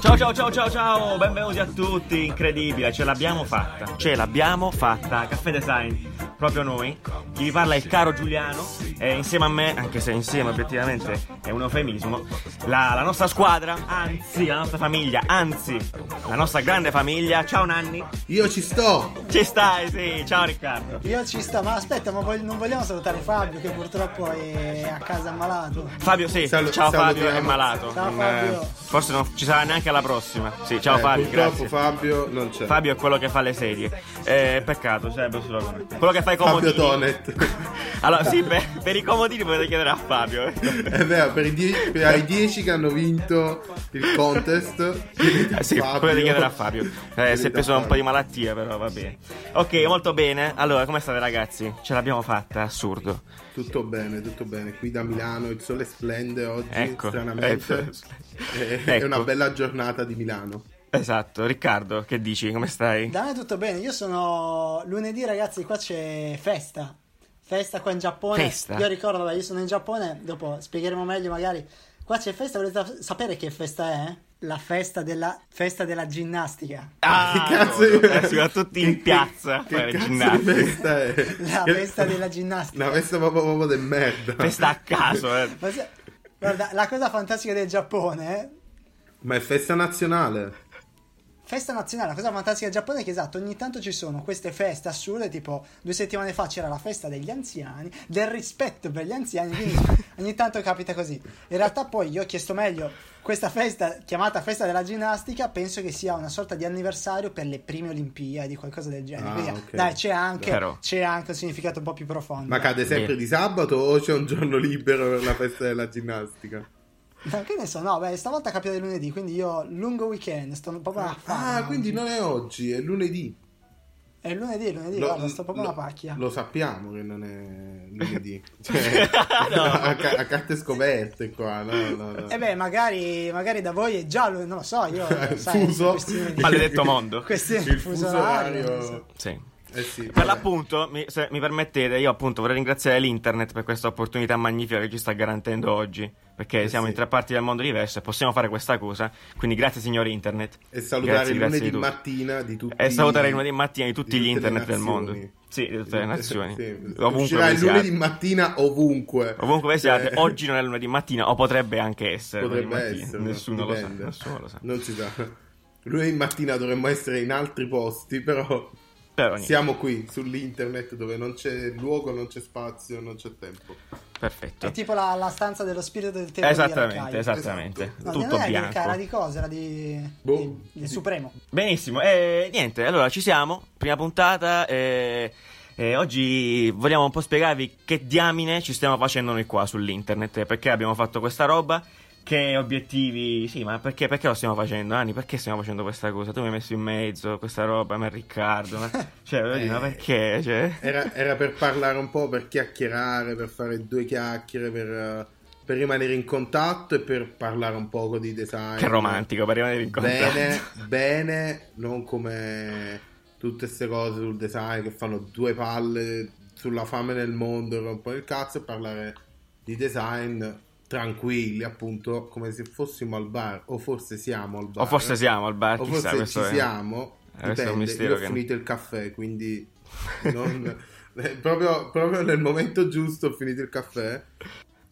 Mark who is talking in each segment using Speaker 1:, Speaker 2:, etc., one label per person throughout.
Speaker 1: Ciao ciao ciao ciao ciao, benvenuti a tutti, incredibile, ce l'abbiamo fatta, ce l'abbiamo fatta, Caffè Design, proprio noi, chi vi parla è il caro Giuliano, e insieme a me, anche se insieme obiettivamente è un eufemismo, la, la nostra squadra, anzi la nostra famiglia, anzi la nostra grande famiglia, ciao Nanni,
Speaker 2: Io ci sto!
Speaker 1: ci stai, sì, ciao Riccardo.
Speaker 3: Io ci sto, ma aspetta, ma vog- non vogliamo salutare Fabio che purtroppo è a casa ammalato.
Speaker 1: Fabio, sì,
Speaker 2: Salu-
Speaker 1: ciao Fabio,
Speaker 2: salutiamo.
Speaker 1: è malato.
Speaker 3: Ciao, Fabio.
Speaker 1: eh, forse non ci sarà neanche alla prossima. Sì, ciao
Speaker 2: Eh,
Speaker 1: Fabio,
Speaker 2: purtroppo
Speaker 1: grazie.
Speaker 2: Fabio non c'è.
Speaker 1: Fabio è quello che fa le serie. Eh, peccato, sarebbe solo. Quello che fa i
Speaker 2: Fabio
Speaker 1: comodini.
Speaker 2: Tonet.
Speaker 1: Allora, sì, per, per i comodini potete chiedere a Fabio. eh.
Speaker 2: È vero, per i, die- per ai 10 che hanno vinto il contest, chiedete
Speaker 1: Eh, sì,
Speaker 2: Fabio.
Speaker 1: potete chiedere a Fabio. Eh, si è preso un po'
Speaker 2: Fabio.
Speaker 1: di malattia, però va bene. Ok, molto bene. Allora, come state, ragazzi? Ce l'abbiamo fatta, assurdo.
Speaker 2: Tutto bene, tutto bene. Qui da Milano il sole splende oggi,
Speaker 1: Ecco.
Speaker 2: stranamente.
Speaker 1: Eh,
Speaker 2: È
Speaker 1: ecco.
Speaker 2: una bella giornata di Milano.
Speaker 1: Esatto, Riccardo, che dici? Come stai?
Speaker 3: Da me tutto bene, io sono lunedì ragazzi, qua c'è festa. Festa qua in Giappone.
Speaker 1: Festa?
Speaker 3: Io ricordo, vabbè, io sono in Giappone, dopo spiegheremo meglio magari. Qua c'è festa, volete sapere che festa è? La festa della, festa della ginnastica.
Speaker 1: Ah,
Speaker 2: che cazzo
Speaker 1: no, eh, si va tutti in piazza a
Speaker 2: Che
Speaker 1: fare
Speaker 2: cazzo
Speaker 1: ginnastica.
Speaker 2: di festa è?
Speaker 3: La
Speaker 2: Che-
Speaker 3: festa della ginnastica.
Speaker 2: Una festa proprio, proprio del merda.
Speaker 1: Festa a caso, eh.
Speaker 3: Ma se- Guarda, la cosa fantastica del Giappone, eh,
Speaker 2: Ma è festa nazionale.
Speaker 3: Festa nazionale, la cosa fantastica del Giappone è che esatto, ogni tanto ci sono queste feste assurde, tipo due settimane fa c'era la festa degli anziani, del rispetto per gli anziani, quindi ogni tanto capita così. In realtà poi io ho chiesto meglio, questa festa chiamata festa della ginnastica, penso che sia una sorta di anniversario per le prime Olimpiadi, qualcosa del genere.
Speaker 2: Ah,
Speaker 3: Quindi,
Speaker 2: ok.
Speaker 3: dai, c'è anche,
Speaker 1: Però.
Speaker 3: c'è anche un significato un po' più profondo.
Speaker 2: Ma cade sempre
Speaker 1: Bene.
Speaker 2: di sabato o c'è un giorno libero per la festa della ginnastica?
Speaker 3: Che ne so, no, beh, stavolta capita di lunedì, quindi io lungo weekend, sto proprio a fare.
Speaker 2: Ah, quindi non è oggi, è lunedì.
Speaker 3: È lunedì, è lunedì,
Speaker 2: Lo-
Speaker 3: guarda, sto proprio
Speaker 2: lo-
Speaker 3: una pacchia.
Speaker 2: Lo sappiamo che non è lunedì. Cioè,
Speaker 1: No.
Speaker 2: a, a carte scoperte qua. No, no, no.
Speaker 3: E beh, magari, magari da voi è già, lu- non lo so, io sai,
Speaker 2: fuso.
Speaker 3: di-
Speaker 1: Maledetto mondo.
Speaker 3: questione di
Speaker 2: Il
Speaker 3: fuso orario.
Speaker 1: Sì.
Speaker 2: Eh sì,
Speaker 1: Per
Speaker 2: vabbè.
Speaker 1: l'appunto, mi- se mi permettete, io appunto vorrei ringraziare l'internet per questa opportunità magnifica che ci sta garantendo oggi, perché
Speaker 2: Eh
Speaker 1: siamo
Speaker 2: sì.
Speaker 1: in tre parti del mondo diverse e possiamo fare questa cosa, quindi grazie signore internet.
Speaker 2: E salutare
Speaker 1: Grazie,
Speaker 2: il
Speaker 1: grazie
Speaker 2: lunedì
Speaker 1: di
Speaker 2: mattina di tutti
Speaker 1: E salutare il lunedì mattina di tutti
Speaker 2: di
Speaker 1: gli internet del mondo. Sì, di tutte le nazioni.
Speaker 2: Sì.
Speaker 1: Ovunque
Speaker 2: Uscirà il lunedì mattina ovunque.
Speaker 1: Ovunque siate,
Speaker 2: Cioè,
Speaker 1: oggi non è lunedì mattina, o potrebbe anche essere
Speaker 2: potrebbe essere.
Speaker 1: Nessuno lo sa, nessuno lo sa.
Speaker 2: Non si sa. Lunedì mattina dovremmo essere in altri posti, però siamo qui sull'internet dove non c'è luogo, non c'è spazio, non c'è tempo.
Speaker 1: perfetto.
Speaker 3: È tipo la, la stanza dello spirito del tempo di
Speaker 1: Esattamente, esattamente.
Speaker 2: Esatto.
Speaker 3: No,
Speaker 1: Tutto
Speaker 3: non era di
Speaker 1: bianco.
Speaker 3: Era di cosa? Era di,
Speaker 2: Boh.
Speaker 3: di- del Supremo.
Speaker 1: Benissimo, e niente, allora ci siamo, prima puntata, e, e oggi vogliamo un po' spiegarvi che diamine ci stiamo facendo noi qua sull'internet, perché abbiamo fatto questa roba, che obiettivi, sì, ma perché, perché lo stiamo facendo, Ani? Perché stiamo facendo questa cosa? Tu mi hai messo in mezzo questa roba, ma Riccardo, ma, cioè, voglio dire, ma
Speaker 2: Eh.
Speaker 1: perché? Cioè...
Speaker 2: Era, era per parlare un po', per chiacchierare, per fare due chiacchiere, per, eh, per rimanere in contatto e per parlare un poco di design.
Speaker 1: Che romantico, per rimanere in contatto.
Speaker 2: Bene, bene, non come tutte queste cose sul design che fanno due palle sulla fame nel mondo rompono il cazzo e parlare di design tranquilli, appunto, come se fossimo al bar, o forse siamo al bar.
Speaker 1: O forse siamo al bar,
Speaker 2: o
Speaker 1: chissà,
Speaker 2: forse ci
Speaker 1: è-
Speaker 2: siamo.
Speaker 1: eh, questo è un
Speaker 2: Dipende,
Speaker 1: mistero
Speaker 2: io ho
Speaker 1: che-
Speaker 2: finito il caffè, quindi non- eh, proprio, proprio nel momento giusto ho finito il caffè.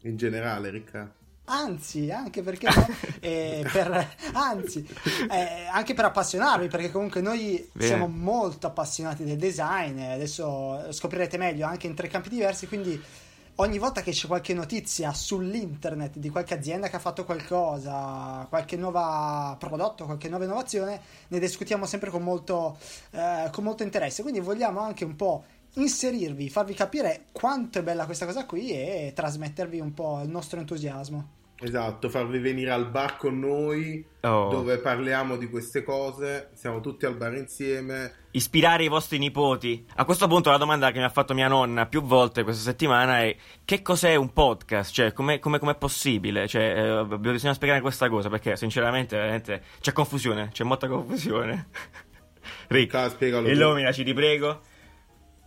Speaker 2: In generale, Ricca.
Speaker 3: Anzi, anche perché no, eh, per, anzi, eh, anche per appassionarvi, perché comunque noi
Speaker 1: Bene.
Speaker 3: siamo molto appassionati del design, adesso scoprirete meglio anche in tre campi diversi, quindi ogni volta che c'è qualche notizia sull'internet di qualche azienda che ha fatto qualcosa, qualche nuovo prodotto, qualche nuova innovazione, ne discutiamo sempre con molto, eh, con molto interesse, quindi vogliamo anche un po' inserirvi, farvi capire quanto è bella questa cosa qui e trasmettervi un po' il nostro entusiasmo.
Speaker 2: Esatto, farvi venire al bar con noi
Speaker 1: Oh.
Speaker 2: dove parliamo di queste cose, siamo tutti al bar insieme.
Speaker 1: ispirare i vostri nipoti. A questo punto la domanda che mi ha fatto mia nonna più volte questa settimana è che cos'è un podcast? Cioè, com'è, com'è- com'è possibile? Cioè, eh, bisogna spiegare questa cosa perché sinceramente veramente c'è confusione, c'è molta confusione. Ricca,
Speaker 2: Ca- spiegalo tu.
Speaker 1: illuminaci, ti prego.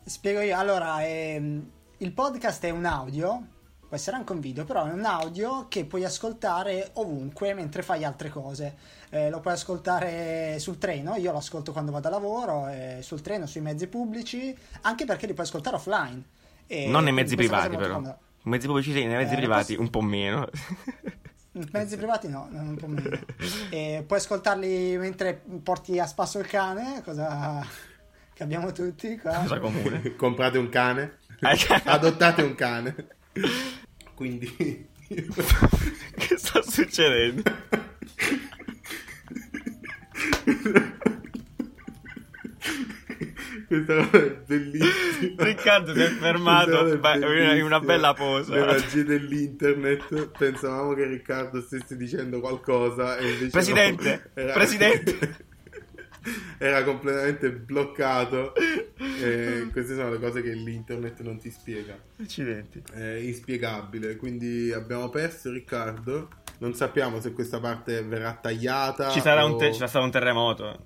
Speaker 3: Spiego io. Allora, ehm, il podcast è un audio può essere anche un video, però è un audio che puoi ascoltare ovunque mentre fai altre cose. Eh, lo puoi ascoltare sul treno, io lo ascolto quando vado a lavoro, eh, sul treno, sui mezzi pubblici, anche perché li puoi ascoltare offline. E
Speaker 1: non nei mezzi privati, però.
Speaker 3: comoda.
Speaker 1: Mezzi pubblici sì, nei mezzi
Speaker 3: Eh,
Speaker 1: privati
Speaker 3: posso-
Speaker 1: un po' meno.
Speaker 3: Mezzi privati no, non un po' meno. E puoi ascoltarli mentre porti a spasso il cane, cosa che abbiamo tutti qua.
Speaker 1: Cosa comune.
Speaker 2: Comprate un cane,
Speaker 1: Eh,
Speaker 2: adottate un cane. Quindi
Speaker 1: che sta succedendo?
Speaker 2: questa roba è bellissima.
Speaker 1: Riccardo si è fermato in una bella posa.
Speaker 2: Le magie dell'internet. Pensavamo che Riccardo stesse dicendo qualcosa e invece no.
Speaker 1: Presidente, presidente.
Speaker 2: Era completamente bloccato. E queste sono le cose che l'internet non ti spiega.
Speaker 1: Accidenti.
Speaker 2: È inspiegabile. Quindi abbiamo perso Riccardo. Non sappiamo se questa parte verrà tagliata.
Speaker 1: Ci sarà, un
Speaker 2: o-
Speaker 1: te- ci sarà un terremoto.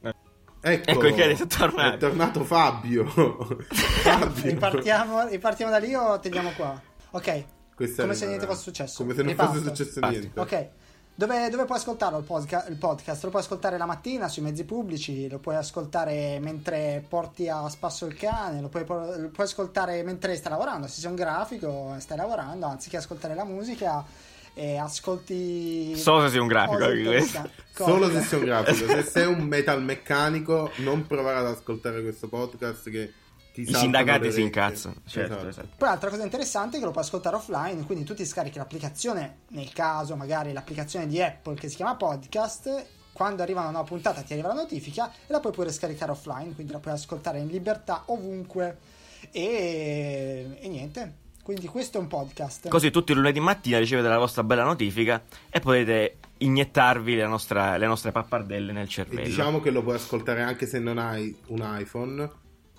Speaker 2: Ecco,
Speaker 1: Ecco che è tornato.
Speaker 2: È tornato Fabio. Fabio.
Speaker 3: Ripartiamo, ripartiamo da lì o teniamo qua? Ok,
Speaker 2: Questa
Speaker 3: come se niente fosse successo.
Speaker 2: Come se non
Speaker 3: Riparto.
Speaker 2: fosse successo niente.
Speaker 3: Ok, dove, dove puoi ascoltarlo il, podca- il podcast? Lo puoi ascoltare la mattina sui mezzi pubblici, lo puoi ascoltare mentre porti a spasso il cane, lo puoi, lo puoi ascoltare mentre stai lavorando. Se sei un grafico, stai lavorando, anziché ascoltare la musica, e ascolti.
Speaker 1: Solo se sei un grafico, anche
Speaker 3: interessanti.
Speaker 2: Solo se sei un grafico. Se sei un metal meccanico, non provare ad ascoltare questo podcast che
Speaker 1: I sindacati si incazzano. Certo,
Speaker 2: Esatto.
Speaker 1: esatto.
Speaker 3: Poi l'altra cosa interessante è che lo puoi ascoltare offline, quindi tu ti scarichi l'applicazione, nel caso magari l'applicazione di Apple che si chiama Podcast, quando arriva una nuova puntata ti arriva la notifica e la puoi pure scaricare offline, quindi la puoi ascoltare in libertà ovunque e, e niente. Quindi questo è un podcast.
Speaker 1: Così tutti i lunedì mattina ricevete la vostra bella notifica e potete iniettarvi nostra- le nostre pappardelle nel
Speaker 2: E
Speaker 1: cervello.
Speaker 2: diciamo che lo puoi ascoltare anche se non hai un iPhone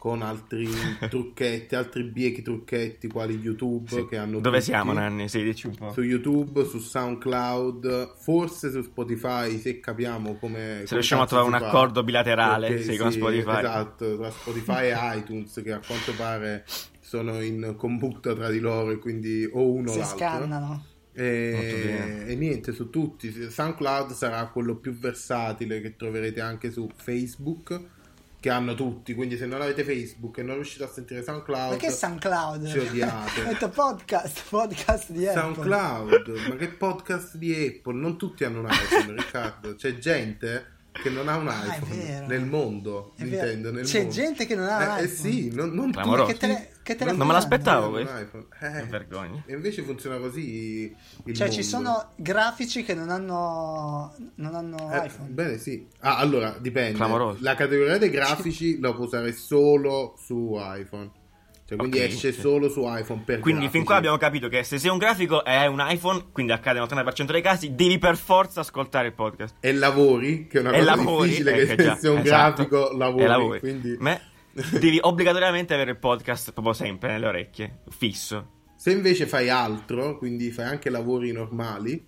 Speaker 2: con altri trucchetti, altri biechi trucchetti quali YouTube
Speaker 1: Sì.
Speaker 2: che hanno
Speaker 1: Dove
Speaker 2: tutti.
Speaker 1: siamo, Nanni? Sì, dici un po'.
Speaker 2: Su YouTube, su SoundCloud, forse su Spotify se capiamo come...
Speaker 1: Se riusciamo a trovare un accordo bilaterale, sì, con Spotify.
Speaker 2: Esatto, tra Spotify e iTunes che a quanto pare sono in combutta tra di loro e quindi o uno o
Speaker 3: si
Speaker 2: l'altro.
Speaker 3: scannano.
Speaker 1: Molto
Speaker 2: E, e niente, su tutti. SoundCloud sarà quello più versatile che troverete anche su Facebook, che hanno tutti. Quindi se non avete Facebook e non riuscite a sentire SoundCloud,
Speaker 3: Perché SoundCloud?
Speaker 2: ci odiate.
Speaker 3: Ho detto podcast, podcast di Apple.
Speaker 2: SoundCloud, ma che podcast di Apple? Non tutti hanno un iPhone, Riccardo. C'è gente che non ha un
Speaker 3: Ah,
Speaker 2: iPhone
Speaker 3: vero.
Speaker 2: nel mondo.
Speaker 3: È vero.
Speaker 2: intendo, nel
Speaker 3: C'è
Speaker 2: mondo.
Speaker 3: gente che non ha un
Speaker 2: Eh, eh
Speaker 3: iPhone.
Speaker 2: sì, non, non tutti.
Speaker 3: Che tele- che
Speaker 2: Non-
Speaker 1: Non me l'aspettavo questo.
Speaker 2: Eh,
Speaker 1: vergogna.
Speaker 2: e invece funziona così il
Speaker 3: Cioè, ci
Speaker 2: mondo.
Speaker 3: sono grafici che non hanno, non hanno
Speaker 2: Eh,
Speaker 3: iPhone.
Speaker 2: bene, sì. Ah, allora dipende.
Speaker 1: Clamoroso.
Speaker 2: La categoria dei grafici la puoi usare solo su iPhone. Cioè, quindi
Speaker 1: Ok,
Speaker 2: esce
Speaker 1: sì.
Speaker 2: solo su iPhone per
Speaker 1: Quindi fin
Speaker 2: grafici.
Speaker 1: qua abbiamo capito che se sei un grafico e hai un iPhone, quindi accade nell'80% dei casi, devi per forza ascoltare il podcast.
Speaker 2: E lavori, che è una
Speaker 1: e
Speaker 2: cosa
Speaker 1: lavori,
Speaker 2: difficile
Speaker 1: eh,
Speaker 2: che
Speaker 1: che
Speaker 2: se
Speaker 1: già,
Speaker 2: sei un
Speaker 1: esatto.
Speaker 2: grafico lavori.
Speaker 1: E lavori.
Speaker 2: Quindi...
Speaker 1: Ma devi obbligatoriamente avere il podcast proprio sempre nelle orecchie, fisso.
Speaker 2: Se invece fai altro, quindi fai anche lavori normali,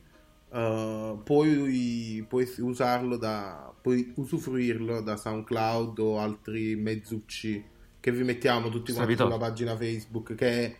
Speaker 2: eh, puoi, puoi usarlo da puoi usufruirlo da SoundCloud o altri mezzucci che vi mettiamo tutti quanti sulla pagina Facebook che è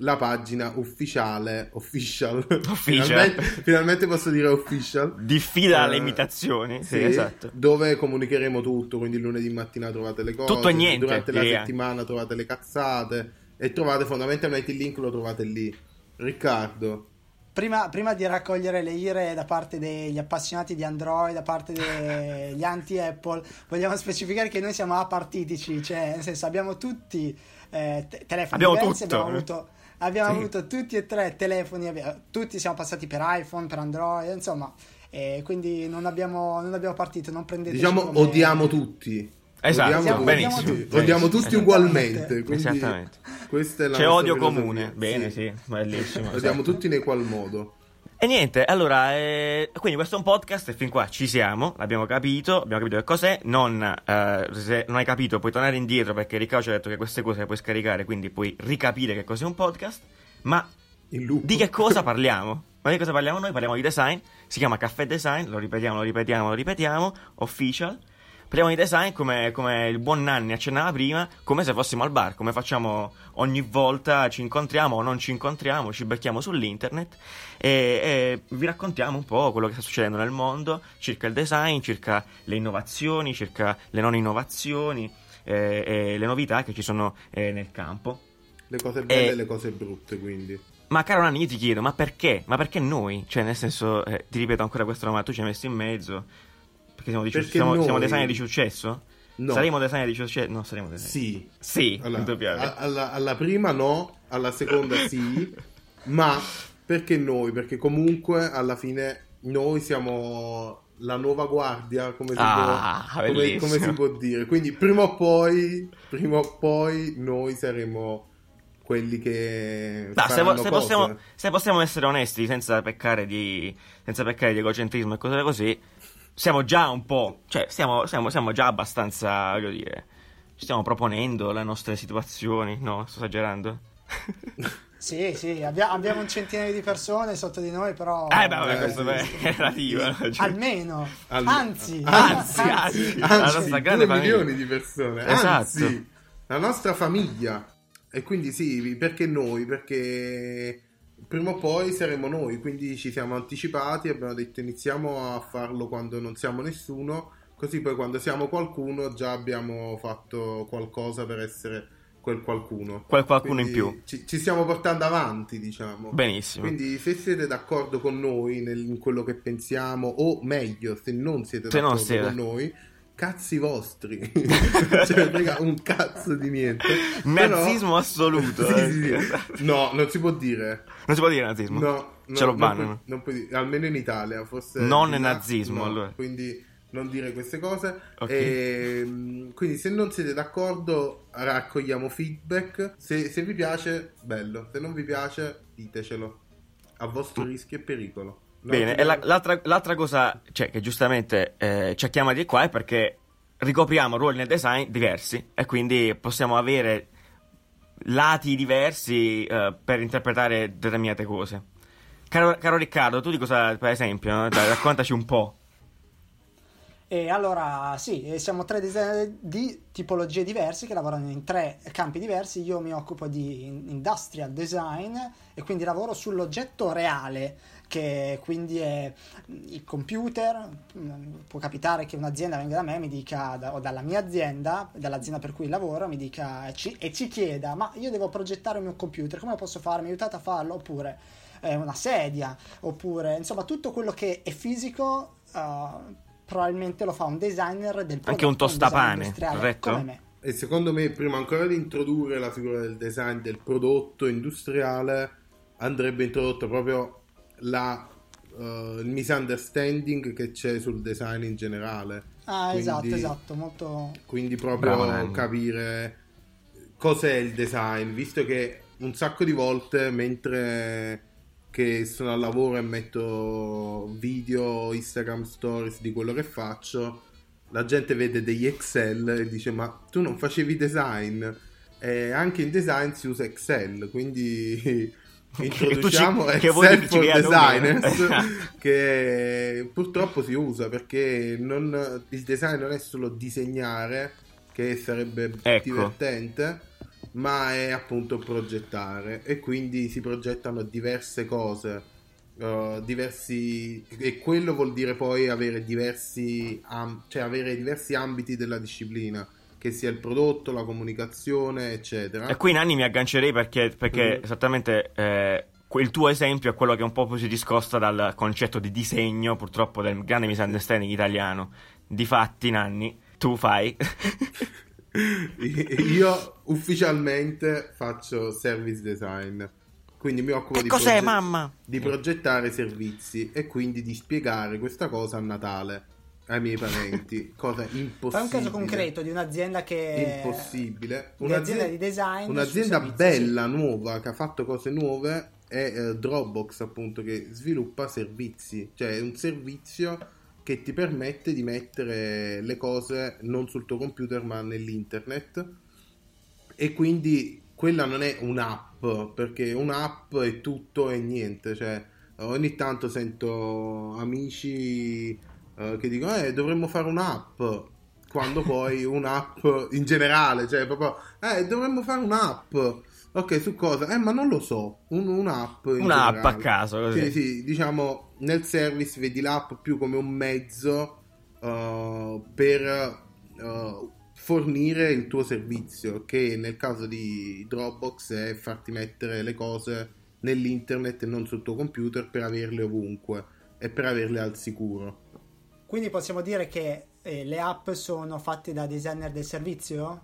Speaker 2: la pagina ufficiale official,
Speaker 1: Official.
Speaker 2: Finalmente, finalmente posso dire official
Speaker 1: Diffida
Speaker 2: Eh,
Speaker 1: alle imitazioni. Sì,
Speaker 2: sì,
Speaker 1: esatto.
Speaker 2: dove comunicheremo tutto quindi lunedì mattina trovate le cose
Speaker 1: Tutto e niente,
Speaker 2: durante la
Speaker 1: direi.
Speaker 2: settimana trovate le cazzate e trovate fondamentalmente il link lo trovate lì Riccardo
Speaker 3: Prima, prima di raccogliere le ire da parte degli appassionati di Android, da parte degli anti-Apple, vogliamo specificare che noi siamo apartitici, cioè nel senso abbiamo tutti eh, te- telefoni
Speaker 1: Abbiamo
Speaker 3: diversi,
Speaker 1: tutto.
Speaker 3: abbiamo avuto, abbiamo
Speaker 1: Sì.
Speaker 3: avuto tutti e tre telefoni, tutti siamo passati per iPhone, per Android, insomma, e quindi non abbiamo, non abbiamo partito, non prendete
Speaker 2: diciamo odiamo tutti
Speaker 1: Esatto,
Speaker 2: odiamo tutti,
Speaker 1: benissimo.
Speaker 2: Sì, odiamo tutti
Speaker 3: Esattamente.
Speaker 2: ugualmente quindi
Speaker 1: Esattamente.
Speaker 2: questa è la
Speaker 1: C'è odio comune. Bene, sì, bellissimo.
Speaker 2: odiamo
Speaker 1: esatto.
Speaker 2: tutti in qual modo
Speaker 1: E niente, allora, eh, quindi questo è un podcast e fin qua ci siamo, l'abbiamo capito, abbiamo capito che cos'è, non, eh, se non hai capito puoi tornare indietro perché Riccardo ci ha detto che queste cose le puoi scaricare, quindi puoi ricapire che cos'è un podcast, ma di che cosa parliamo? Ma di cosa parliamo noi? Parliamo di design, si chiama Caffè Design, lo ripetiamo, lo ripetiamo, lo ripetiamo, official, parliamo di design come, come il buon Nanni accennava prima, come se fossimo al bar, come facciamo ogni volta, ci incontriamo o non ci incontriamo, ci becchiamo sull'internet e, e vi raccontiamo un po' quello che sta succedendo nel mondo circa il design, circa le innovazioni, circa le non innovazioni eh, e le novità che ci sono eh, nel campo.
Speaker 2: Le cose belle
Speaker 1: E-
Speaker 2: e le cose brutte, quindi.
Speaker 1: Ma caro Nanni, io ti chiedo, ma perché? Ma perché noi? Cioè, nel senso, eh, ti ripeto ancora questo, ma tu ci hai messo in mezzo. Perché siamo, di
Speaker 2: Perché
Speaker 1: siamo,
Speaker 2: noi-
Speaker 1: siamo designer di successo?
Speaker 2: No.
Speaker 1: Saremo designer di successo? No, saremo designer.
Speaker 2: Sì.
Speaker 1: Sì,
Speaker 2: Allora, alla, alla prima no, alla seconda sì, ma perché noi? Perché comunque alla fine noi siamo la nuova guardia, come si,
Speaker 1: Ah,
Speaker 2: può, come- come si può dire. Quindi prima o poi, prima o poi noi saremo quelli che
Speaker 1: No, se, se possiamo, se possiamo essere onesti, senza peccare di, senza peccare di egocentrismo e cose così, siamo già un po', cioè siamo, siamo, siamo già abbastanza, voglio dire, ci stiamo proponendo le nostre situazioni, no? Sto esagerando?
Speaker 3: Sì, sì, abbia- abbiamo un centinaio di persone sotto di noi, però...
Speaker 1: eh, beh, vabbè,
Speaker 2: Eh,
Speaker 1: questo
Speaker 2: sì,
Speaker 1: è relativo. Cioè-
Speaker 3: Almeno,
Speaker 2: Al-
Speaker 3: anzi,
Speaker 1: Anzi, anzi. La
Speaker 2: Anzi,
Speaker 1: nostra
Speaker 2: 2
Speaker 1: grande famiglia.
Speaker 2: milioni di persone.
Speaker 1: Esatto.
Speaker 2: Anzi, la nostra famiglia. E quindi sì, perché noi? Perché prima o poi saremo noi, quindi ci siamo anticipati, abbiamo detto iniziamo a farlo quando non siamo nessuno, così poi quando siamo qualcuno già abbiamo fatto qualcosa per essere quel qualcuno.
Speaker 1: Quel qualcuno in
Speaker 2: Quindi
Speaker 1: più.
Speaker 2: Ci, ci stiamo portando avanti, diciamo.
Speaker 1: Benissimo.
Speaker 2: Quindi se siete d'accordo con noi nel- in quello che pensiamo, o meglio, se non siete
Speaker 1: Se non
Speaker 2: d'accordo
Speaker 1: siete.
Speaker 2: con noi, cazzi vostri. cioè, frega un cazzo di niente.
Speaker 1: Nazismo
Speaker 2: Però-
Speaker 1: assoluto.
Speaker 2: Sì,
Speaker 1: eh.
Speaker 2: sì, sì. No, non si può dire.
Speaker 1: Non si può dire nazismo?
Speaker 2: No, no,
Speaker 1: Ce lo
Speaker 2: non
Speaker 1: bannano.
Speaker 2: puoi- non puoi dire- almeno in Italia, forse
Speaker 1: Non
Speaker 2: là,
Speaker 1: nazismo,
Speaker 2: no,
Speaker 1: allora.
Speaker 2: Quindi non dire queste cose.
Speaker 1: Ok.
Speaker 2: Ehm, quindi se non siete d'accordo raccogliamo feedback. Se, se vi piace, bello. Se non vi piace, ditecelo. A vostro rischio e pericolo.
Speaker 1: Bene, e la- l'altra, l'altra cosa cioè, che giustamente eh, ci ha chiamati qua è perché ricopriamo ruoli nel design diversi e quindi possiamo avere lati diversi eh, per interpretare determinate cose. Caro, caro Riccardo, tu di cosa, per esempio, no? Dai, raccontaci un po'.
Speaker 3: E allora sì, eh, siamo tre designer di tipologie diverse che lavorano in tre campi diversi. Io mi occupo di in- industrial design e quindi lavoro sull'oggetto reale, che quindi è il computer. Mm, Può capitare che un'azienda venga da me e mi dica, da- o dalla mia azienda, dall'azienda per cui lavoro, mi dica e ci, e ci chieda: Ma io devo progettare un mio computer, come posso fare? Mi aiutate a farlo? Oppure eh, una sedia, oppure insomma tutto quello che è fisico. eh, probabilmente lo fa un designer del prodotto,
Speaker 1: Anche un tostapane, corretto?
Speaker 3: come me.
Speaker 2: E secondo me, prima ancora di introdurre la figura del design del prodotto industriale, andrebbe introdotto proprio la, eh, il misunderstanding che c'è sul design in generale.
Speaker 3: Ah,
Speaker 2: Quindi-
Speaker 3: esatto, esatto, molto
Speaker 2: Quindi proprio
Speaker 1: Bravo,
Speaker 2: capire cos'è il design, visto che un sacco di volte mentre che sono al lavoro e metto video, Instagram stories di quello che faccio, la gente vede degli Excel e dice ma tu non facevi design? E anche in design si usa Excel, quindi introduciamo
Speaker 1: Che ci- che
Speaker 2: for
Speaker 1: crea
Speaker 2: designers
Speaker 1: numeri.
Speaker 2: che purtroppo si usa perché non- il design non è solo disegnare che sarebbe
Speaker 1: Ecco.
Speaker 2: divertente ma è appunto progettare e quindi si progettano diverse cose uh, diversi e quello vuol dire poi avere diversi am- cioè avere diversi ambiti della disciplina che sia il prodotto, la comunicazione eccetera
Speaker 1: E qui Nanni mi aggancerei perché, perché
Speaker 2: Mm.
Speaker 1: esattamente eh, il tuo esempio è quello che un po' si discosta dal concetto di disegno, purtroppo del grande misunderstanding italiano. Difatti, Nanni, tu fai.
Speaker 2: Io ufficialmente faccio service design, quindi mi occupo di,
Speaker 1: cos'è,
Speaker 2: proge-
Speaker 1: mamma?
Speaker 2: di progettare servizi e quindi di spiegare questa cosa a Natale ai miei parenti, cosa impossibile.
Speaker 3: Fai un caso concreto di un'azienda che
Speaker 2: Impossibile.
Speaker 3: di azienda di design
Speaker 2: un'azienda bella, nuova, che ha fatto cose nuove è eh, Dropbox appunto che sviluppa servizi, cioè è un servizio che ti permette di mettere le cose non sul tuo computer ma nell'internet. E quindi quella non è un'app perché un'app è tutto e niente. Cioè ogni tanto sento amici eh, che dicono eh dovremmo fare un'app quando poi un'app in generale, cioè proprio, eh, dovremmo fare un'app. Ok, su cosa? Eh, ma non lo so. Un- un'app. in
Speaker 1: Un'app a caso, così.
Speaker 2: Sì, sì, diciamo, nel service vedi l'app più come un mezzo uh, per uh, fornire il tuo servizio, che nel caso di Dropbox è farti mettere le cose nell'internet e non sul tuo computer per averle ovunque e per averle al sicuro.
Speaker 3: Quindi possiamo dire che eh, le app sono fatte da designer del servizio?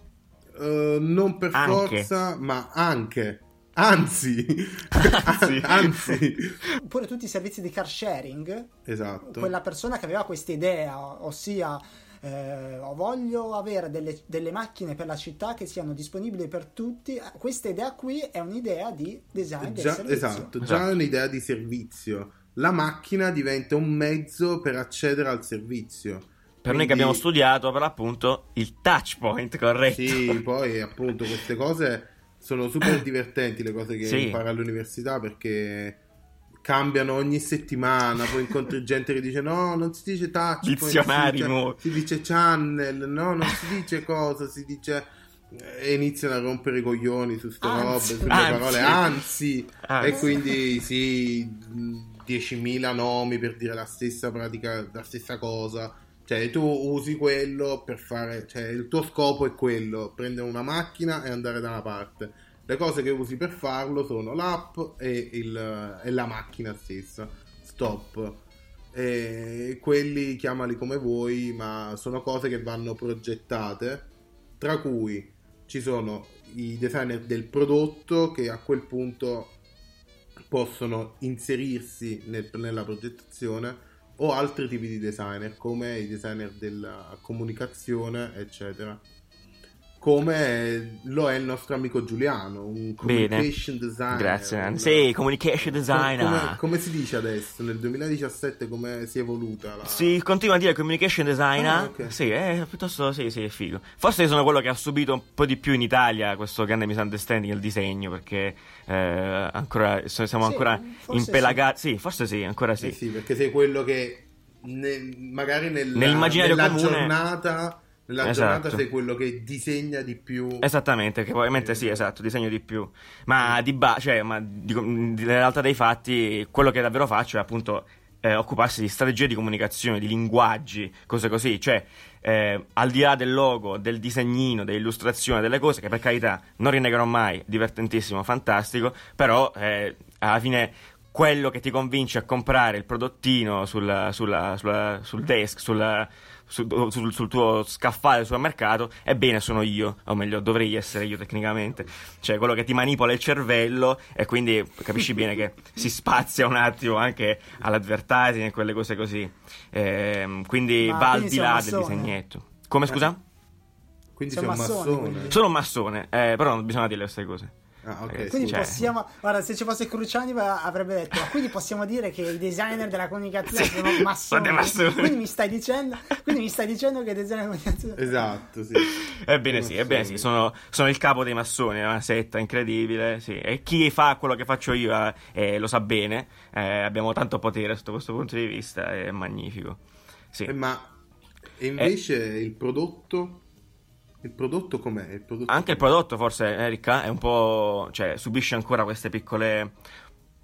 Speaker 2: Uh, non per
Speaker 1: Anche.
Speaker 2: forza, ma anche. Anzi,
Speaker 1: Anzi.
Speaker 2: anzi,
Speaker 3: Oppure tutti i servizi di car sharing,
Speaker 2: esatto.
Speaker 3: quella persona che aveva questa idea, ossia eh, voglio avere delle, delle macchine per la città che siano disponibili per tutti, questa idea qui è un'idea di design del
Speaker 2: Già,
Speaker 3: servizio.
Speaker 2: esatto, già
Speaker 1: Esatto.
Speaker 2: è un'idea di servizio. La macchina diventa un mezzo per accedere al servizio.
Speaker 1: Per noi che abbiamo studiato, per l'appunto, il touch point, corretto.
Speaker 2: Sì, poi appunto queste cose sono super divertenti, le cose che
Speaker 1: Sì.
Speaker 2: impari all'università perché cambiano ogni settimana, poi incontri gente che dice no, non si dice touch
Speaker 1: Dizionari
Speaker 2: si dice, si dice channel, no, non si dice cosa, si dice e iniziano a rompere i coglioni su ste robe, sulle
Speaker 1: Anzi.
Speaker 2: parole anzi,
Speaker 1: Anzi.
Speaker 2: e quindi sì, 10.000 nomi per dire la stessa pratica, la stessa cosa. Cioè, tu usi quello per fare, cioè, il tuo scopo è quello, prendere una macchina e andare da una parte. Le cose che usi per farlo sono l'app e, il- e la macchina stessa. Stop. E quelli chiamali come vuoi, ma sono cose che vanno progettate, tra cui ci sono i designer del prodotto che a quel punto possono inserirsi nel- nella progettazione o altri tipi di designer come i designer della comunicazione eccetera come lo è il nostro amico Giuliano un
Speaker 1: Bene.
Speaker 2: communication designer
Speaker 1: Grazie, Nanni.
Speaker 2: un-
Speaker 1: Sì, communication
Speaker 2: Com-
Speaker 1: designer.
Speaker 2: come, come si dice adesso nel 2017 come si è evoluta la...
Speaker 1: Si continua a dire communication designer.
Speaker 2: Ah, ok.
Speaker 1: Sì, è piuttosto sì, sì, è figo. Forse sono quello che ha subito un po' di più in Italia questo grande misunderstanding del disegno, perché eh, ancora siamo
Speaker 3: Sì,
Speaker 1: ancora
Speaker 3: forse
Speaker 1: impelagati. Sì. forse sì, ancora sì.
Speaker 2: Eh sì, perché sei quello che nel- magari nel-
Speaker 1: Nell'immaginario
Speaker 2: nella
Speaker 1: comune-
Speaker 2: giornata nella
Speaker 1: Esatto.
Speaker 2: giornata sei quello che disegna di più
Speaker 1: Esattamente, che probabilmente sì, esatto, disegno di più. Ma di ba- cioè, ma di- nella realtà dei fatti, quello che davvero faccio è appunto eh, occuparsi di strategie di comunicazione, di linguaggi, cose così. Cioè, eh, al di là del logo, del disegnino, dell'illustrazione, delle cose, che per carità non rinnegherò mai, divertentissimo, fantastico, però eh, alla fine quello che ti convince a comprare il prodottino sulla- sulla- sulla- sul desk, sulla- sul, sul- sul tuo scaffale del supermercato, ebbene sono io, o meglio dovrei essere io tecnicamente, cioè quello che ti manipola il cervello e quindi capisci bene che si spazia un attimo anche all'advertising e quelle cose così, Ehm, quindi
Speaker 3: Ma
Speaker 1: va al di là del disegnetto. Come scusa?
Speaker 2: quindi
Speaker 3: Sei
Speaker 2: sei
Speaker 3: un massone,
Speaker 2: massone.
Speaker 1: Sono un massone, eh, però non bisogna dire queste cose.
Speaker 2: Ah, ok,
Speaker 1: Eh,
Speaker 3: Quindi
Speaker 1: Cioè-
Speaker 3: possiamo, guarda, se ci fosse Cruciani avrebbe detto, ma quindi possiamo dire che i designer della comunicazione
Speaker 1: Sì,
Speaker 3: sono massoni.
Speaker 1: massoni.
Speaker 3: Quindi mi stai dicendo, quindi mi stai dicendo che i designer della comunicazione
Speaker 2: esatto sì.
Speaker 1: Ebbene sì, ebbene sì, sono, sono il capo dei massoni, è una setta incredibile, sì. E chi fa quello che faccio io eh, eh, lo sa bene, eh, abbiamo tanto potere sotto questo punto di vista, è magnifico. Sì.
Speaker 2: Eh, ma e invece il prodotto il prodotto com'è? Il prodotto
Speaker 1: Anche il prodotto forse, Erika, è un po'... cioè subisce ancora queste piccole...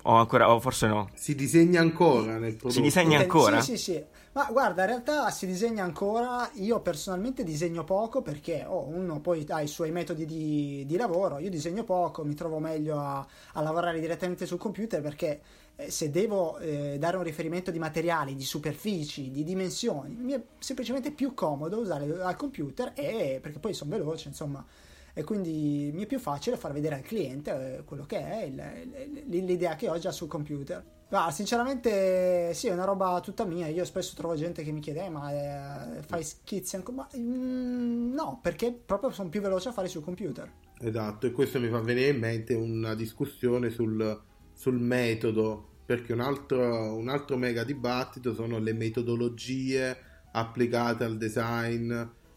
Speaker 1: o ancora, o forse no.
Speaker 2: si disegna ancora nel prodotto
Speaker 1: Si disegna
Speaker 3: Eh,
Speaker 1: ancora?
Speaker 3: Sì, sì, sì. Ma guarda, in realtà si disegna ancora. Io personalmente disegno poco perché oh, uno poi ha i suoi metodi di, di lavoro. Io disegno poco, mi trovo meglio a, a lavorare direttamente sul computer perché eh, se devo eh, dare un riferimento di materiali, di superfici, di dimensioni, mi è semplicemente più comodo usare al computer e perché poi sono veloce, insomma. E quindi mi è più facile far vedere al cliente eh, quello che è il- l'idea che ho già sul computer. Ma sinceramente sì, è una roba tutta mia. Io spesso trovo gente che mi chiede, "Eh, ma eh, fai schizzi ancora? Mm, no, perché proprio sono più veloce a fare sul computer.
Speaker 2: Esatto, e questo mi fa venire in mente una discussione sul, sul metodo, perché un altro, un altro mega dibattito sono le metodologie applicate al design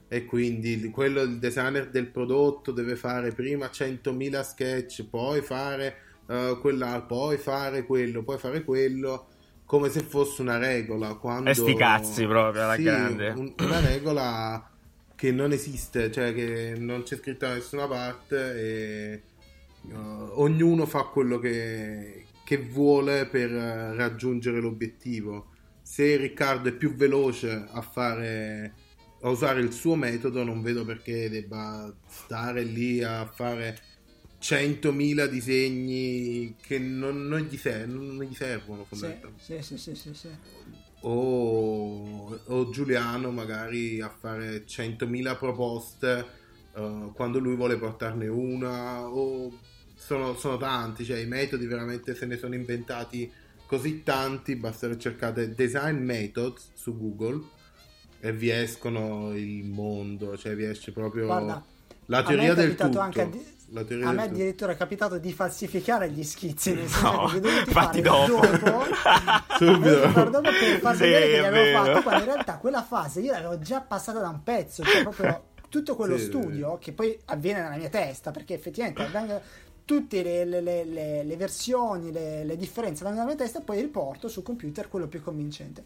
Speaker 2: e quindi il- quello il designer del prodotto deve fare prima 100.000 sketch, poi fare eh, quella, poi fare quello, poi fare quello, come se fosse una regola. Quando...
Speaker 1: E sti cazzi proprio, alla
Speaker 2: Sì,
Speaker 1: grande.
Speaker 2: un- una regola che non esiste, cioè che non c'è scritto da nessuna parte e uh, ognuno fa quello che, che vuole per uh, raggiungere l'obiettivo. Se Riccardo è più veloce a fare a usare il suo metodo, non vedo perché debba stare lì a fare 100.000 disegni che non, non, gli, ser- non gli, servono.
Speaker 3: Sì, sì, sì, sì, sì.
Speaker 2: O, o, Giuliano magari a fare 100.000 proposte uh, quando lui vuole portarne una o sono, sono, tanti, cioè i metodi veramente se ne sono inventati così tanti, basta cercate design methods su Google e vi escono il mondo, cioè vi esce proprio
Speaker 3: Guarda,
Speaker 2: la teoria del tutto.
Speaker 3: Anche di-
Speaker 2: la teoria
Speaker 3: a
Speaker 2: del
Speaker 3: me
Speaker 2: tutto.
Speaker 3: addirittura è capitato di falsificare gli schizzi, nel senso
Speaker 1: No,
Speaker 3: che fare
Speaker 1: dopo.
Speaker 3: dopo,
Speaker 2: Subito.
Speaker 3: dopo per far
Speaker 1: Sì,
Speaker 3: vedere che
Speaker 1: è
Speaker 3: li avevo fatto, quando in realtà quella fase io l'avevo già passata da un pezzo, cioè proprio tutto quello
Speaker 2: Sì,
Speaker 3: studio che poi avviene nella mia testa, perché effettivamente avvenga- tutte le, le- le- le- le versioni, le, le differenze nella mia testa e poi riporto sul computer quello più convincente.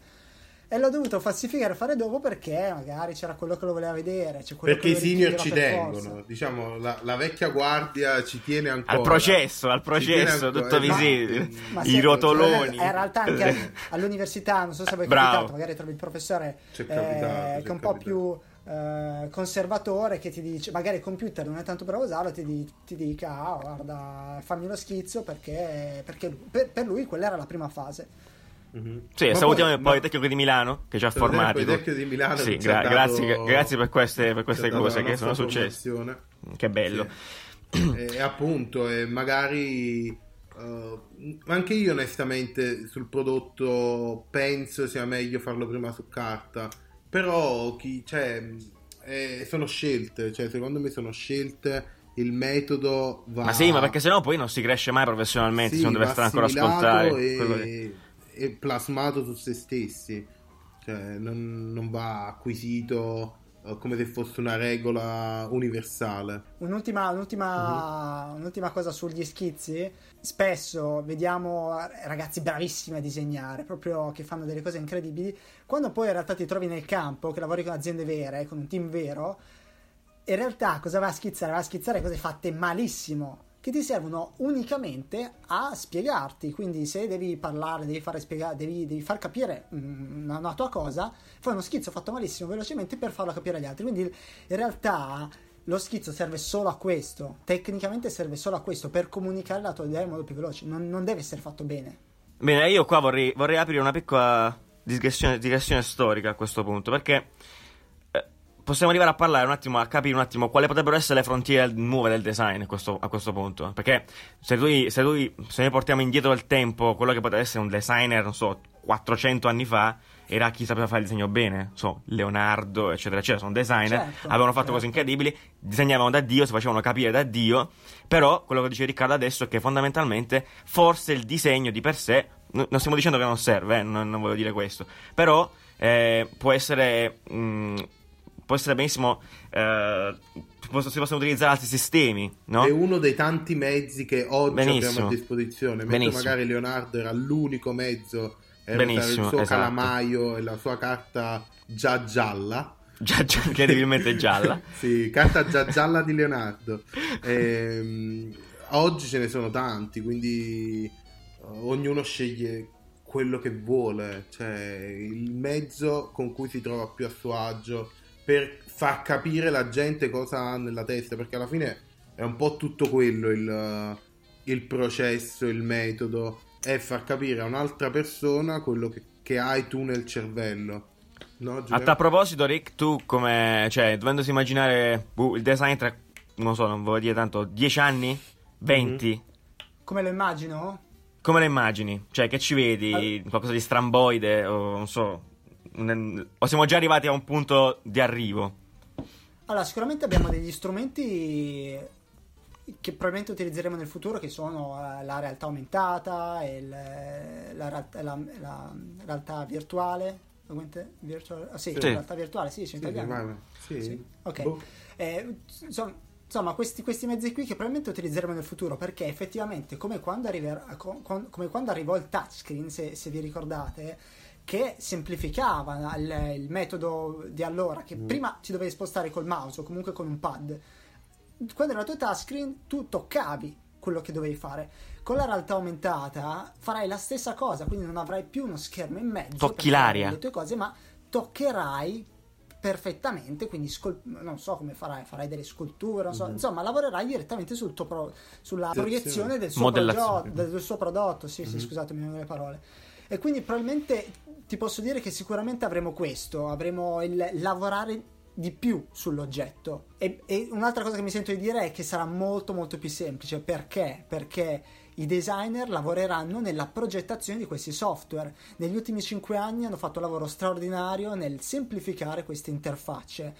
Speaker 3: E l'ho dovuto falsificare e fare dopo perché magari c'era quello che lo voleva vedere.
Speaker 2: Perché i senior ci
Speaker 3: per
Speaker 2: tengono,
Speaker 3: forza.
Speaker 2: diciamo, la, la vecchia guardia ci tiene ancora.
Speaker 1: Al processo, al processo,
Speaker 2: ancora,
Speaker 1: tutto
Speaker 2: esatto.
Speaker 1: visibile.
Speaker 3: Ma
Speaker 1: I
Speaker 3: se-
Speaker 1: rotoloni.
Speaker 3: In realtà anche all'università, non so se voi
Speaker 1: Bravo.
Speaker 3: capitato, magari trovi il professore eh, che è un po' più eh, conservatore che ti dice, magari il computer non è tanto bravo a usarlo, ti, ti dica, ah, guarda, fammi lo schizzo perché, perché per, per lui quella era la prima fase.
Speaker 2: Mhm.
Speaker 1: Sì,
Speaker 2: Ma
Speaker 1: salutiamo
Speaker 2: poi-
Speaker 1: il Politecnico di Milano che ci ha
Speaker 2: salutiamo il. Politecnico di Milano
Speaker 1: Sì, gra-
Speaker 2: dato-
Speaker 1: grazie, grazie per queste, per queste cose che sono successe. Che bello.
Speaker 2: Sì. e appunto, e magari eh, anche io onestamente sul prodotto penso sia meglio farlo prima su carta, però chi, cioè, eh, sono scelte, cioè secondo me sono scelte, il metodo va...
Speaker 1: Ma sì, ma perché sennò poi non si cresce mai professionalmente
Speaker 2: Sì,
Speaker 1: se non deve stare ancora a ascoltare.
Speaker 2: E, e plasmato su se stessi, cioè non, non va acquisito come se fosse una regola universale.
Speaker 3: Un'ultima, un'ultima, un'ultima cosa sugli schizzi. Spesso vediamo ragazzi bravissimi a disegnare, proprio che fanno delle cose incredibili. Quando poi in realtà ti trovi nel campo, che lavori con aziende vere, con un team vero, in realtà cosa va a schizzare? Va a schizzare cose fatte malissimo, che ti servono unicamente a spiegarti. Quindi se devi parlare, devi, spiega- devi, devi far capire mm, una, una tua cosa, fai uno schizzo fatto malissimo velocemente per farlo capire agli altri. Quindi in realtà lo schizzo serve solo a questo, tecnicamente serve solo a questo, per comunicare la tua idea in modo più veloce, non, non deve essere fatto bene.
Speaker 1: Bene, io qua vorrei, vorrei aprire una piccola digressione, storica a questo punto, perché possiamo arrivare a parlare un attimo, a capire un attimo quali potrebbero essere le frontiere nuove del design a questo, a questo punto. Perché se, lui, se, lui, se noi portiamo indietro il tempo, quello che poteva essere un designer, non so, 400 anni fa, era chi sapeva fare il disegno bene, so, Leonardo, eccetera, eccetera, sono designer,
Speaker 3: Certo,
Speaker 1: avevano fatto
Speaker 3: certo.
Speaker 1: cose incredibili, disegnavano da Dio, si facevano capire da Dio, però quello che dice Riccardo adesso è che fondamentalmente forse il disegno di per sé, n- non stiamo dicendo che non serve, eh, non, non voglio dire questo, però eh, può essere... mh, può essere benissimo... eh, si possono utilizzare altri sistemi, no?
Speaker 2: È uno dei tanti mezzi che oggi
Speaker 1: Benissimo.
Speaker 2: abbiamo a disposizione. Mentre
Speaker 1: Benissimo.
Speaker 2: magari Leonardo era l'unico mezzo, era
Speaker 1: Benissimo,
Speaker 2: il suo
Speaker 1: esatto.
Speaker 2: calamaio e la sua carta già gialla.
Speaker 1: Già, già incredibilmente gialla.
Speaker 2: sì, carta già gialla di Leonardo. Ehm, oggi ce ne sono tanti, quindi eh, ognuno sceglie quello che vuole, cioè il mezzo con cui si trova più a suo agio per far capire la gente cosa ha nella testa, perché alla fine è un po' tutto quello il, il processo, il metodo, è far capire a un'altra persona quello che, che hai tu nel cervello. No,
Speaker 1: A tal proposito, Rick, tu come, cioè, dovendosi immaginare boh, il design tra, non so, non voglio dire tanto, 10 anni? 20?
Speaker 3: Come lo immagino?
Speaker 1: Come le immagini? Cioè, che ci vedi? Qualcosa di stramboide? O non so. O siamo già arrivati a un punto di arrivo?
Speaker 3: Allora, sicuramente abbiamo degli strumenti che probabilmente utilizzeremo nel futuro, che sono eh, la realtà aumentata, e il- la, realtà- la- la realtà virtuale. Virtual- ah, sì,
Speaker 2: Sì.
Speaker 3: la realtà virtuale, sì, sì, in
Speaker 2: Sì,
Speaker 3: italiano.
Speaker 2: Sì.
Speaker 3: Sì, ok.
Speaker 2: Boh.
Speaker 3: Eh, insomma, insomma, questi, questi mezzi qui che probabilmente utilizzeremo nel futuro perché effettivamente come quando, arriverà- come quando arrivò il touchscreen se, se vi ricordate che semplificava il, il metodo di allora, che prima ti dovevi spostare col mouse o comunque con un pad. Quando era la tua touchscreen, tu toccavi quello che dovevi fare. Con la realtà aumentata farai la stessa cosa, quindi non avrai più uno schermo in mezzo.
Speaker 1: Tocchi l'aria.
Speaker 3: Le tue cose, ma toccherai perfettamente, quindi scol- non so come farai, farai delle sculture, non so, insomma, lavorerai direttamente sul tuo pro- sulla proiezione del suo, prodotto, del, suo prodotto. Sì, sì, scusatemi, le parole. E quindi probabilmente ti posso dire che sicuramente avremo questo, avremo il lavorare di più sull'oggetto. E, e un'altra cosa che mi sento di dire è che sarà molto molto più semplice. Perché? Perché i designer lavoreranno nella progettazione di questi software. Negli ultimi 5 anni hanno fatto un lavoro straordinario nel semplificare queste interfacce.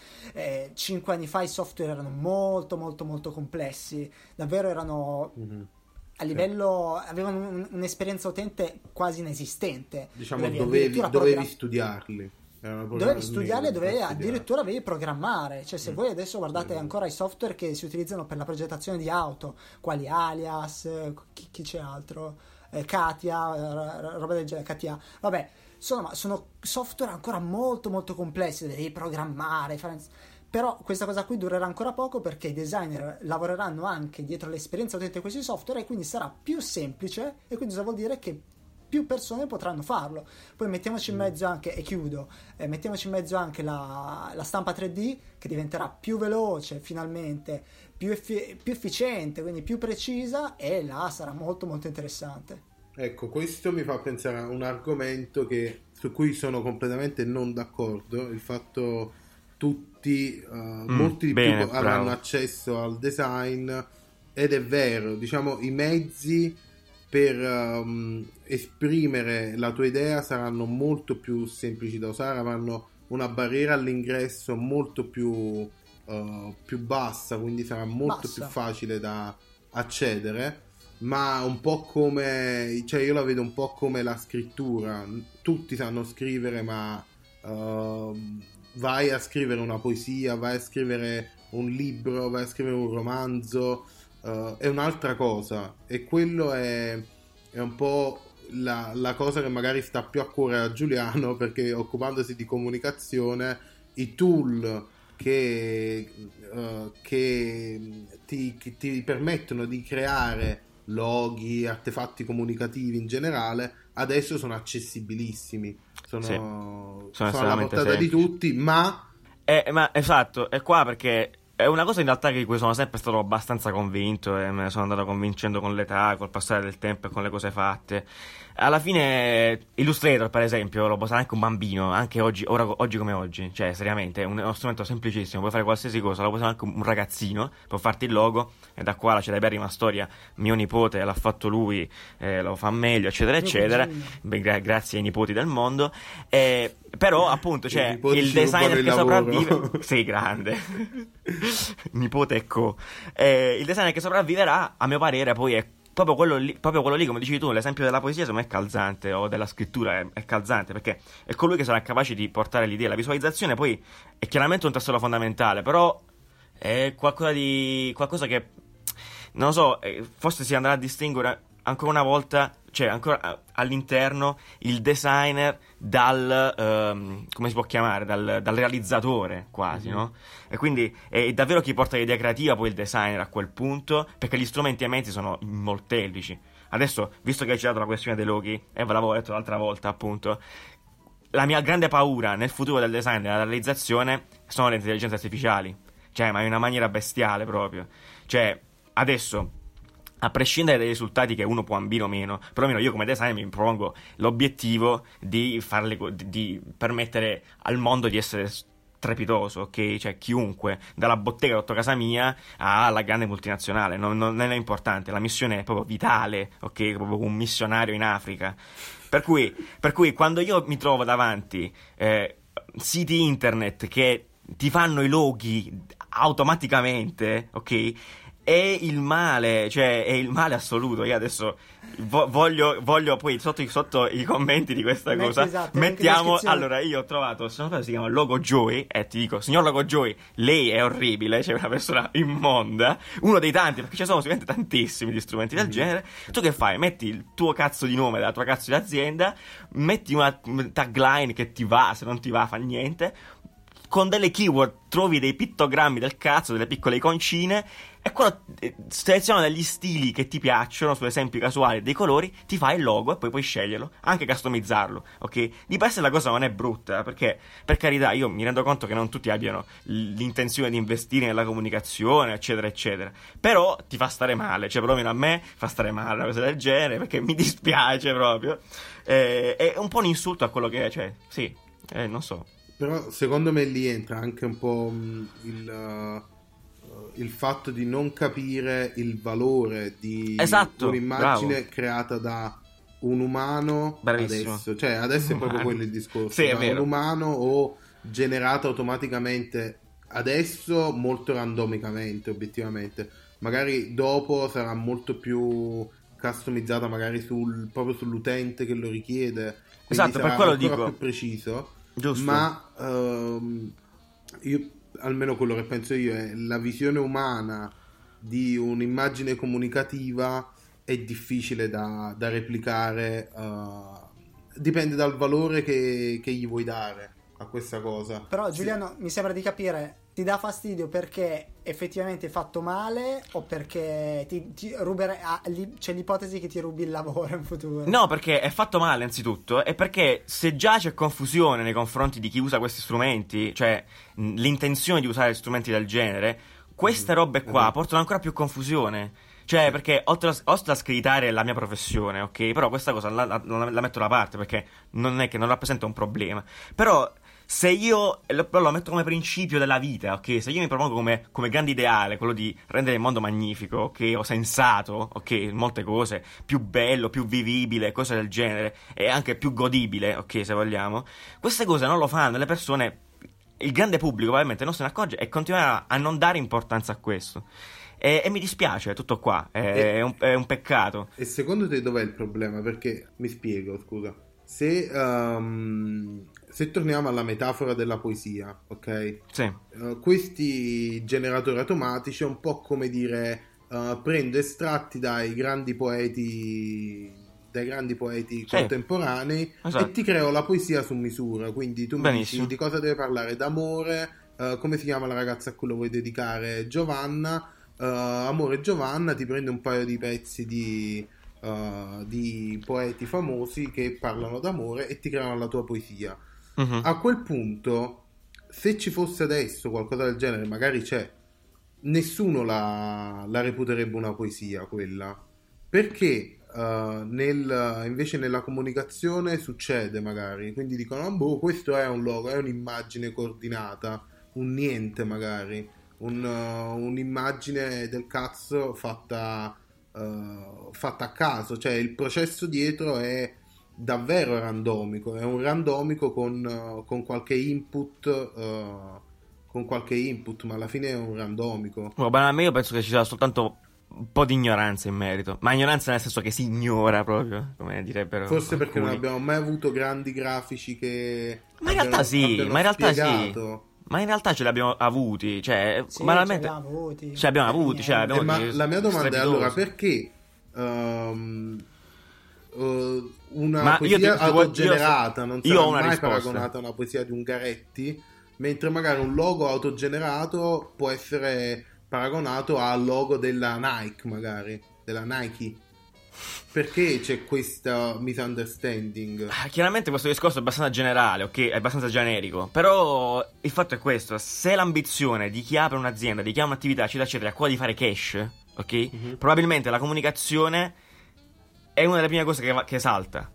Speaker 3: 5 anni fa i software erano molto molto molto complessi, davvero erano a livello avevano un- un'esperienza utente quasi inesistente.
Speaker 2: Diciamo,
Speaker 3: Dovevi
Speaker 2: dovevi, dovevi
Speaker 3: program-
Speaker 2: studiarli.
Speaker 3: Dovevi
Speaker 2: da
Speaker 3: dovevi
Speaker 2: studiare.
Speaker 3: addirittura avevi programmare. Cioè, se voi adesso guardate ancora i software che si utilizzano per la progettazione di auto, quali Alias, eh, chi, chi c'è altro? Eh, Katia, eh, ro- roba del genere, Katia. Vabbè, sono, sono software ancora molto molto complessi, devi programmare, fare... Però questa cosa qui durerà ancora poco perché i designer lavoreranno anche dietro l'esperienza utente di questi software e quindi sarà più semplice e quindi cosa vuol dire che più persone potranno farlo. Poi mettiamoci in mezzo anche, e chiudo, eh, mettiamoci in mezzo anche la, la stampa 3D che diventerà più veloce finalmente, più, effi- più efficiente, quindi più precisa e là sarà molto molto interessante.
Speaker 2: Ecco, questo mi fa pensare a un argomento che- su cui sono completamente non d'accordo, il fatto tutti, eh, molti di
Speaker 1: Mm, bene,
Speaker 2: più avranno
Speaker 1: bravo.
Speaker 2: accesso al design ed è vero, diciamo, i mezzi per ehm, esprimere la tua idea saranno molto più semplici da usare, avranno una barriera all'ingresso molto più, eh, più bassa, quindi sarà molto
Speaker 3: Bassa.
Speaker 2: più facile da accedere ma un po' come cioè io la vedo un po' come la scrittura tutti sanno scrivere ma ehm, vai a scrivere una poesia vai a scrivere un libro vai a scrivere un romanzo eh, è un'altra cosa. E quello è, è un po' la, la cosa che magari sta più a cuore a Giuliano perché occupandosi di comunicazione i tool che, eh, che ti, che ti permettono di creare loghi, artefatti comunicativi in generale, adesso sono accessibilissimi, sono,
Speaker 1: Sì.
Speaker 2: sono
Speaker 1: Sono
Speaker 2: alla portata di
Speaker 1: semplici.
Speaker 2: tutti, ma
Speaker 1: Eh, ma esatto, è qua perché è una cosa in realtà di cui sono sempre stato abbastanza convinto e me ne sono andato convincendo con l'età, col passare del tempo e con le cose fatte. Alla fine Illustrator, per esempio, lo può usare anche un bambino, anche oggi, ora- oggi come oggi, cioè seriamente è un- è uno strumento semplicissimo, puoi fare qualsiasi cosa, lo può usare anche un ragazzino, può farti il logo e da qua la celeberrima storia, mio nipote l'ha fatto lui, eh, lo fa meglio, eccetera, eccetera. Beh, gra- grazie ai nipoti del mondo, Eh, però appunto c'è
Speaker 2: nipoti
Speaker 1: il
Speaker 2: ci
Speaker 1: designer che
Speaker 2: il
Speaker 1: sopravvive, sei grande. Nipote e co. Eh, il designer che sopravviverà, a mio parere, poi è proprio quello lì, proprio quello lì come dicevi tu, l'esempio della poesia secondo me è calzante, o della scrittura è, è calzante, perché è colui che sarà capace di portare l'idea. La visualizzazione poi è chiaramente un tassello fondamentale, però è qualcosa di... qualcosa che... Non lo so, eh, forse si andrà a distinguere ancora una volta, cioè ancora eh, all'interno, il designer dal, ehm, come si può chiamare, dal, dal realizzatore quasi, no? E quindi è davvero chi porta l'idea creativa poi il designer a quel punto, perché gli strumenti e i mezzi sono molteplici. Adesso, visto che hai citato la questione dei loghi, e ve l'avevo detto l'altra volta appunto, la mia grande paura nel futuro del design e della realizzazione sono le intelligenze artificiali. Cioè, ma in una maniera bestiale proprio. Cioè, adesso, a prescindere dai risultati che uno può ambire o meno, perlomeno io come designer mi propongo l'obiettivo di, farle, di, di permettere al mondo di essere strepitoso, ok? Cioè chiunque, dalla bottega sotto casa mia alla grande multinazionale, non, non è importante, la missione è proprio vitale, ok? Proprio un missionario in Africa. Per cui, per cui quando io mi trovo davanti eh, siti internet che ti fanno i loghi automaticamente, ok? È il male, cioè è il male assoluto. Io adesso vo- voglio, voglio poi sotto, i- sotto i commenti di questa
Speaker 3: Metti,
Speaker 1: cosa
Speaker 3: esatto,
Speaker 1: mettiamo. Allora, io ho trovato, se non si chiama Logo Joy, e ti dico, signor Logo Joy, lei è orribile, cioè una persona immonda, uno dei tanti, perché ci sono sicuramente tantissimi di strumenti del genere. Tu che fai? Metti il tuo cazzo di nome della tua cazzo di azienda, metti una tagline che ti va, se non ti va fa niente con delle keyword trovi dei pittogrammi del cazzo, delle piccole iconcine e quando eh, seleziona degli stili che ti piacciono, su esempi casuali dei colori, ti fai il logo e poi puoi sceglierlo, anche customizzarlo, ok? Di per sé la cosa non è brutta, perché per carità io mi rendo conto che non tutti abbiano l'intenzione di investire nella comunicazione, eccetera, eccetera. Però ti fa stare male, cioè perlomeno a me fa stare male una cosa del genere, perché mi dispiace proprio. Eh, è un po' un insulto a quello che è, cioè, sì, eh, non so.
Speaker 2: Però secondo me lì entra anche un po' mh, il, uh, il fatto di non capire il valore di
Speaker 1: Esatto,
Speaker 2: un'immagine
Speaker 1: bravo.
Speaker 2: creata da un umano
Speaker 1: Bravissimo.
Speaker 2: adesso. Cioè, adesso è proprio
Speaker 1: Umano.
Speaker 2: quello il discorso.
Speaker 1: Sì,
Speaker 2: un umano o generata automaticamente adesso molto randomicamente, obiettivamente. Magari dopo sarà molto più customizzata magari sul, proprio sull'utente che lo richiede. Quindi
Speaker 1: Esatto, per
Speaker 2: sarà
Speaker 1: quello
Speaker 2: ancora
Speaker 1: dico.
Speaker 2: più preciso.
Speaker 1: Giusto.
Speaker 2: Ma ehm, io, almeno quello che penso io è la visione umana di un'immagine comunicativa è difficile da, da replicare. eh, dipende dal valore che, che gli vuoi dare a questa cosa.
Speaker 3: Però
Speaker 2: Sì.
Speaker 3: Giuliano mi sembra di capire, ti dà fastidio perché effettivamente è fatto male o perché ti, ti rubere- ah, c'è l'ipotesi che ti rubi il lavoro in futuro?
Speaker 1: No, perché è fatto male anzitutto e perché se già c'è confusione nei confronti di chi usa questi strumenti, cioè l'intenzione di usare strumenti del genere, queste robe qua
Speaker 2: esatto.
Speaker 1: portano ancora più confusione. Cioè, perché oltre a, oltre a screditare la mia professione, ok? Però questa cosa la, la- la metto da parte perché non è che non rappresenta un problema. Però se io lo, lo metto come principio della vita, ok? Se io mi propongo come, come grande ideale quello di rendere il mondo magnifico, ok? O sensato, ok? Molte cose, più bello, più vivibile, cose del genere, e anche più godibile, ok? Se vogliamo. Queste cose non lo fanno, le persone, il grande pubblico probabilmente non se ne accorge e continuerà a non dare importanza a questo. E, e mi dispiace, è tutto qua, è,
Speaker 2: E-
Speaker 1: è un, è un peccato.
Speaker 2: E secondo te dov'è il problema? Perché mi spiego, scusa. Se, ehm, se torniamo alla metafora della poesia, ok?
Speaker 1: Sì,
Speaker 2: Eh, questi generatori automatici è un po' come dire eh, prendo estratti dai grandi poeti dai grandi poeti
Speaker 1: Sì.
Speaker 2: contemporanei
Speaker 1: Esatto.
Speaker 2: e ti creo la poesia su misura quindi tu mi
Speaker 1: Benissimo.
Speaker 2: dici di cosa deve parlare d'amore eh, come si chiama la ragazza a cui lo vuoi dedicare Giovanna amore Giovanna ti prende un paio di pezzi di, eh, di poeti famosi che parlano d'amore e ti creano la tua poesia
Speaker 1: Mhm.
Speaker 2: a quel punto, se ci fosse adesso qualcosa del genere, magari c'è, nessuno la, la reputerebbe una poesia quella. Perché eh, nel- invece nella comunicazione succede magari, quindi dicono, "Ah, boh, questo è un logo, è un'immagine coordinata, un niente magari, un, eh, un'immagine del cazzo fatta, eh, fatta a caso, cioè il processo dietro è davvero randomico, è un randomico con, eh, con qualche input, eh, con qualche input, ma alla fine è un randomico.
Speaker 1: Oh, banalmente io penso che ci sia soltanto un po' di ignoranza in merito. Ma ignoranza nel senso che si ignora proprio, come direbbero.
Speaker 2: Forse perché non
Speaker 1: alcuni.
Speaker 2: abbiamo mai avuto grandi grafici che...
Speaker 1: Ma in realtà sì, ma in realtà sì. Ma in realtà ce li abbiamo avuti. Cioè,
Speaker 3: Sì,
Speaker 1: banalmente.
Speaker 3: ce l'abbiamo avuti.
Speaker 1: Ce l'abbiamo avuti, cioè, abbiamo
Speaker 2: Eh, ma la mia domanda è allora perché ehm, eh, una
Speaker 1: Ma io
Speaker 2: poesia
Speaker 1: ti- io
Speaker 2: autogenerata
Speaker 1: so-
Speaker 2: non
Speaker 1: io
Speaker 2: sarà
Speaker 1: una
Speaker 2: mai
Speaker 1: risposta.
Speaker 2: paragonata a una poesia di Ungaretti, mentre magari un logo autogenerato può essere paragonato al logo della Nike, magari, della Nike. Perché c'è questa misunderstanding?
Speaker 1: Ah, Chiaramente questo discorso è abbastanza generale, ok? È abbastanza generico. Però il fatto è questo: se l'ambizione di chi apre un'azienda, di chi ha un'attività, eccetera, eccetera, è quella di fare cash, ok?
Speaker 2: Mhm.
Speaker 1: Probabilmente la comunicazione è una delle prime cose che, che salta.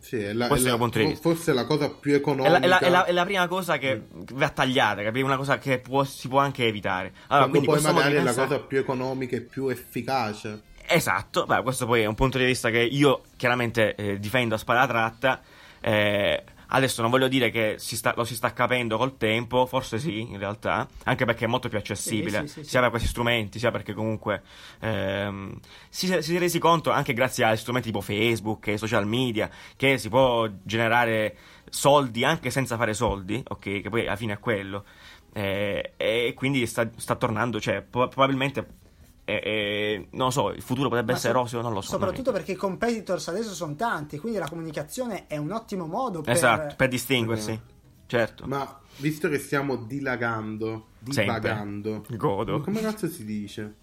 Speaker 2: Sì, è la,
Speaker 1: Questo
Speaker 2: è la- forse è la cosa più economica.
Speaker 1: la, è la- è la- è la prima cosa che
Speaker 2: Mm.
Speaker 1: va tagliata, capi? Una cosa che può- si può anche evitare. Allora,
Speaker 2: quando
Speaker 1: quindi
Speaker 2: poi
Speaker 1: questo
Speaker 2: magari è la
Speaker 1: pensare-
Speaker 2: cosa più economica e più efficace.
Speaker 1: Esatto, beh, questo poi è un punto di vista che io chiaramente eh, difendo a spada tratta. eh, Adesso non voglio dire che si sta- lo si sta capendo col tempo, forse sì, in realtà, anche perché è molto più accessibile,
Speaker 3: Sì, sì, sì,
Speaker 1: sia per questi strumenti, sia perché comunque ehm, si, si è resi conto anche grazie a strumenti tipo Facebook e social media che si può generare soldi anche senza fare soldi, ok? Che poi alla fine è quello. Eh, e quindi sta, sta tornando, cioè, po- probabilmente, eh, eh, non lo so, il futuro potrebbe
Speaker 3: Ma
Speaker 1: essere
Speaker 3: so-
Speaker 1: roseo, non lo so.
Speaker 3: Soprattutto perché i competitors adesso sono tanti, quindi la comunicazione è un ottimo modo per...
Speaker 1: Esatto, per distinguersi, certo.
Speaker 2: Ma visto che stiamo dilagando, divagando,
Speaker 1: Godo.
Speaker 2: come cazzo si dice?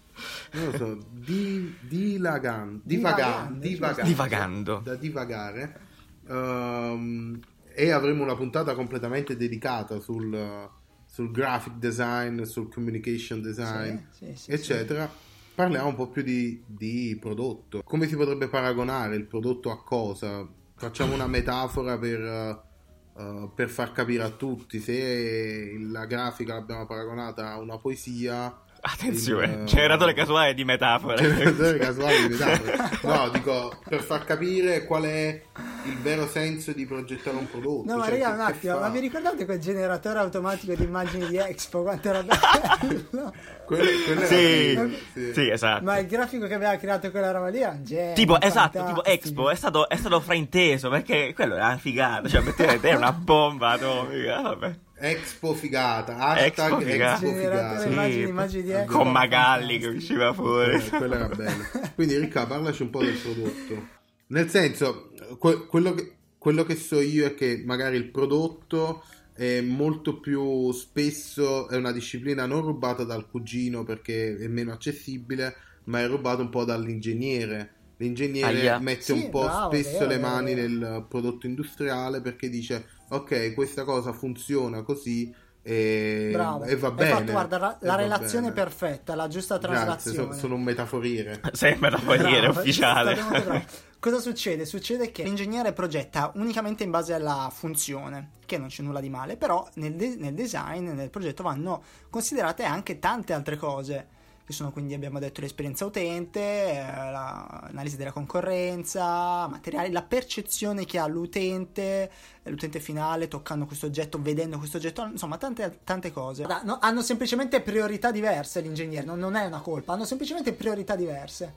Speaker 2: Non lo so, di, dilagan- divaga-
Speaker 3: Divagando,
Speaker 2: divagando,
Speaker 1: Divagando.
Speaker 2: da divagare, ehm, e avremo una puntata completamente dedicata sul, sul graphic design, sul communication design,
Speaker 3: Sì, sì, sì,
Speaker 2: eccetera. Parliamo un po' più di, di prodotto. Come si potrebbe paragonare il prodotto a cosa? Facciamo una metafora per, eh, per far capire a tutti. Se la grafica l'abbiamo paragonata a una poesia,
Speaker 1: Attenzione,
Speaker 2: il-
Speaker 1: generatore casuale di metafore.
Speaker 2: Generatore casuale di metafore. No, dico per far capire qual è il vero senso di progettare un prodotto.
Speaker 3: No, ma
Speaker 2: cioè,
Speaker 3: raga, un attimo,
Speaker 2: fa?
Speaker 3: ma vi ricordate quel generatore automatico di immagini di Expo? Quanto era bello?
Speaker 2: Quello, quello era
Speaker 1: Sì,
Speaker 2: figo, sì.
Speaker 1: sì, esatto.
Speaker 3: Ma il grafico che aveva creato quella roba lì era un genio.
Speaker 1: Tipo, esatto, tipo Expo è stato, è stato frainteso perché quello era una figata, cioè effettivamente era una bomba atomica, vabbè.
Speaker 2: Expo figata, hashtag
Speaker 1: Expo
Speaker 2: Expo
Speaker 1: figata.
Speaker 2: figata.
Speaker 3: Generatore
Speaker 1: Sì.
Speaker 3: immagini, immagini di Expo.
Speaker 1: Con Magalli che usciva fuori.
Speaker 2: Eh, quello era bello. Quindi Ricca, parlaci un po' del prodotto. Nel senso, que- quello, che, quello che so io è che magari il prodotto è molto più spesso, è una disciplina non rubata dal cugino perché è meno accessibile, ma è rubata un po' dall'ingegnere. L'ingegnere
Speaker 1: Aia.
Speaker 2: mette
Speaker 3: Sì,
Speaker 2: un po'
Speaker 3: bravo,
Speaker 2: spesso
Speaker 3: vero,
Speaker 2: le mani
Speaker 3: vero.
Speaker 2: nel prodotto industriale perché dice ok, questa cosa funziona così e,
Speaker 3: Bravo.
Speaker 2: e va bene.
Speaker 3: fatto, guarda, la, la relazione
Speaker 2: bene.
Speaker 3: perfetta, la giusta
Speaker 2: Grazie,
Speaker 3: traslazione.
Speaker 2: so- sono un metaforiere.
Speaker 1: Sembra da dire
Speaker 3: Bravo,
Speaker 1: ufficiale.
Speaker 3: molto bravi. Cosa succede? Succede che l'ingegnere progetta unicamente in base alla funzione, che non c'è nulla di male, però nel, de- nel design, nel progetto vanno considerate anche tante altre cose, che sono quindi abbiamo detto l'esperienza utente, eh, la- l'analisi della concorrenza, materiali, la percezione che ha l'utente, l'utente finale toccando questo oggetto, vedendo questo oggetto, insomma tante, tante cose. Hanno semplicemente priorità diverse non- non è una colpa, hanno semplicemente priorità diverse.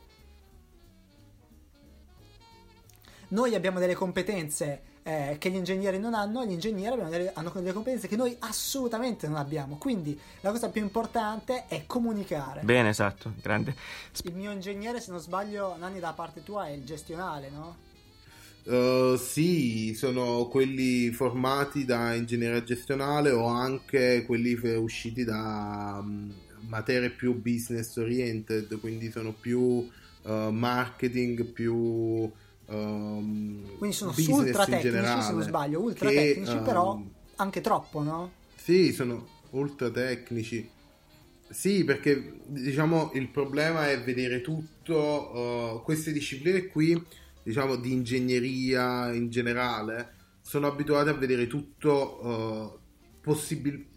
Speaker 3: Noi abbiamo delle competenze eh, che gli ingegneri non hanno, gli ingegneri abbiamo delle- hanno delle competenze che noi assolutamente non abbiamo. Quindi la cosa più importante è comunicare.
Speaker 1: Bene, esatto, grande.
Speaker 3: Il mio ingegnere, se non sbaglio, Nanni, da parte tua è il gestionale, no?
Speaker 2: Uh, sì, sono quelli formati da ingegneria gestionale o anche quelli usciti da mm, materie più business oriented, quindi sono più uh, marketing, più um,
Speaker 3: Quindi sono
Speaker 2: business
Speaker 3: ultra tecnici,
Speaker 2: generale,
Speaker 3: se non sbaglio, ultra
Speaker 2: che,
Speaker 3: tecnici,
Speaker 2: um,
Speaker 3: però anche troppo, no?
Speaker 2: Sì, sono ultra tecnici. Sì, perché diciamo il problema è vedere tutto, uh, queste discipline qui, diciamo di ingegneria in generale, sono abituate a vedere tutto uh, possibil-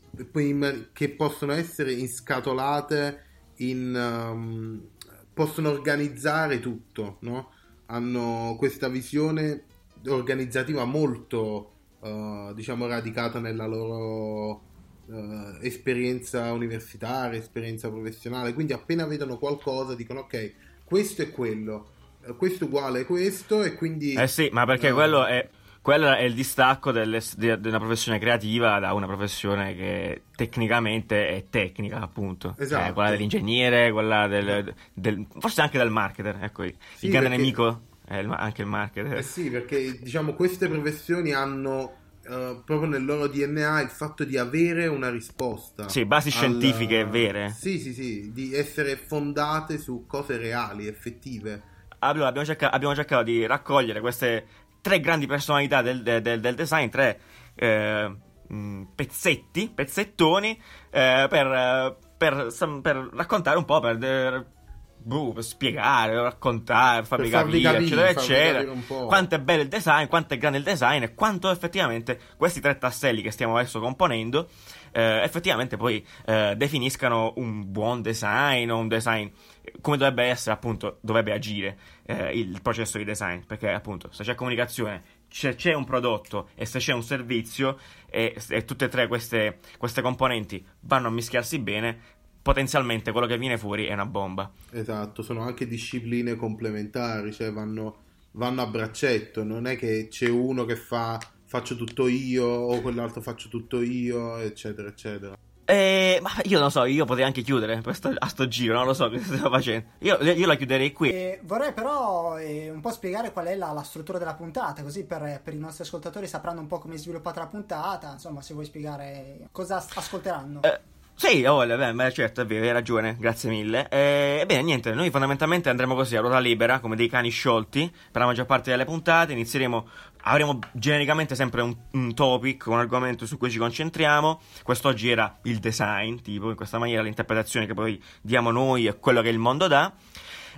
Speaker 2: che possono essere inscatolate in... um, possono organizzare tutto, no? Hanno questa visione organizzativa molto, uh, diciamo, radicata nella loro eh, esperienza universitaria, esperienza professionale, quindi appena vedono qualcosa dicono ok, questo è quello, eh, questo uguale a questo e quindi...
Speaker 1: Eh sì, ma perché
Speaker 2: eh,
Speaker 1: quello è, quello è il distacco delle- di, di una professione creativa da una professione che tecnicamente è tecnica, appunto.
Speaker 2: Esatto.
Speaker 1: Eh, quella dell'ingegnere, quella del, del- forse anche del marketer. Ecco, il
Speaker 2: Sì,
Speaker 1: grande
Speaker 2: perché-
Speaker 1: nemico è il- anche il marketer.
Speaker 2: Eh sì, perché diciamo queste professioni hanno eh, proprio nel loro DNA il fatto di avere una risposta.
Speaker 1: Sì, basi
Speaker 2: al-
Speaker 1: scientifiche vere.
Speaker 2: Sì, sì, sì, di essere fondate su cose reali, effettive.
Speaker 1: Allora, abbiamo, cerca- abbiamo cercato di raccogliere queste tre grandi personalità del, del- del- design, tre eh, mh, pezzetti, pezzettoni, eh, per, per, per raccontare un po', per, per spiegare, raccontare, farvi capire,
Speaker 2: capire,
Speaker 1: eccetera, eccetera.
Speaker 2: capire.
Speaker 1: Quanto è bello il design, quanto è grande il design e quanto effettivamente questi tre tasselli che stiamo adesso componendo eh, effettivamente poi eh, definiscano un buon design o un design come dovrebbe essere appunto dovrebbe agire eh, il processo di design perché appunto se c'è comunicazione c'è, c'è un prodotto e se c'è un servizio e, e tutte e tre queste, queste componenti vanno a mischiarsi bene, potenzialmente quello che viene fuori è una bomba.
Speaker 2: Esatto, sono anche discipline complementari, cioè vanno, vanno a braccetto, non è che c'è uno che fa faccio tutto io o quell'altro faccio tutto io, eccetera, eccetera.
Speaker 1: Eh, ma io non so, io potrei anche chiudere questo, a sto giro, non lo so che stiamo facendo. Io, io la chiuderei qui.
Speaker 3: E vorrei però eh, un po' spiegare qual è la, la struttura della puntata, così per, per i nostri ascoltatori sapranno un po' come è sviluppata la puntata. Insomma, se vuoi spiegare cosa as- ascolteranno.
Speaker 1: Eh, sì, oh, beh, beh, certo, è vero, hai ragione, grazie mille. Eh, Ebbene, niente, noi fondamentalmente andremo così a ruota libera, come dei cani sciolti, per la maggior parte delle puntate. Inizieremo, avremo genericamente sempre un, un topic, un argomento su cui ci concentriamo. Quest'oggi era il design, tipo, in questa maniera l'interpretazione che poi diamo noi e quello che il mondo dà.